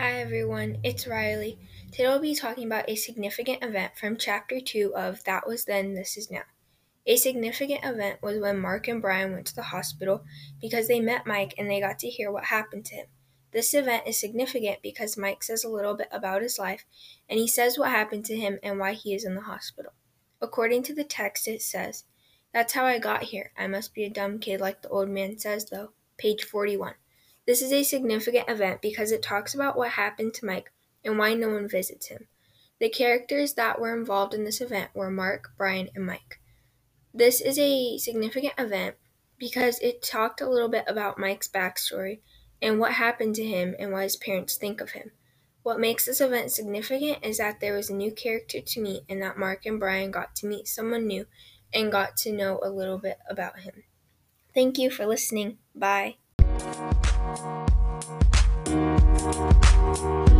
everyone, it's Riley. Today we'll be talking about a significant event from chapter 2 of That Was Then, This Is Now. A significant event was when Mark and Bryon went to the hospital because they met Mike and they got to hear what happened to him. This event is significant because Mike says a little bit about his life and he says what happened to him and why he is in the hospital. According to the text, it says, That's how I got here. I must be a dumb kid, like the old man says, though. Page 41. This is a significant event because it talks about what happened to Mike and why no one visits him. The characters that were involved in this event were Mark, Bryon, and Mike. This is a significant event because it talked a little bit about Mike's backstory and what happened to him and what his parents think of him. What makes this event significant is that there was a new character to meet and that Mark and Bryon got to meet someone new and got to know a little bit about him. Thank you for listening. Bye. Thank you.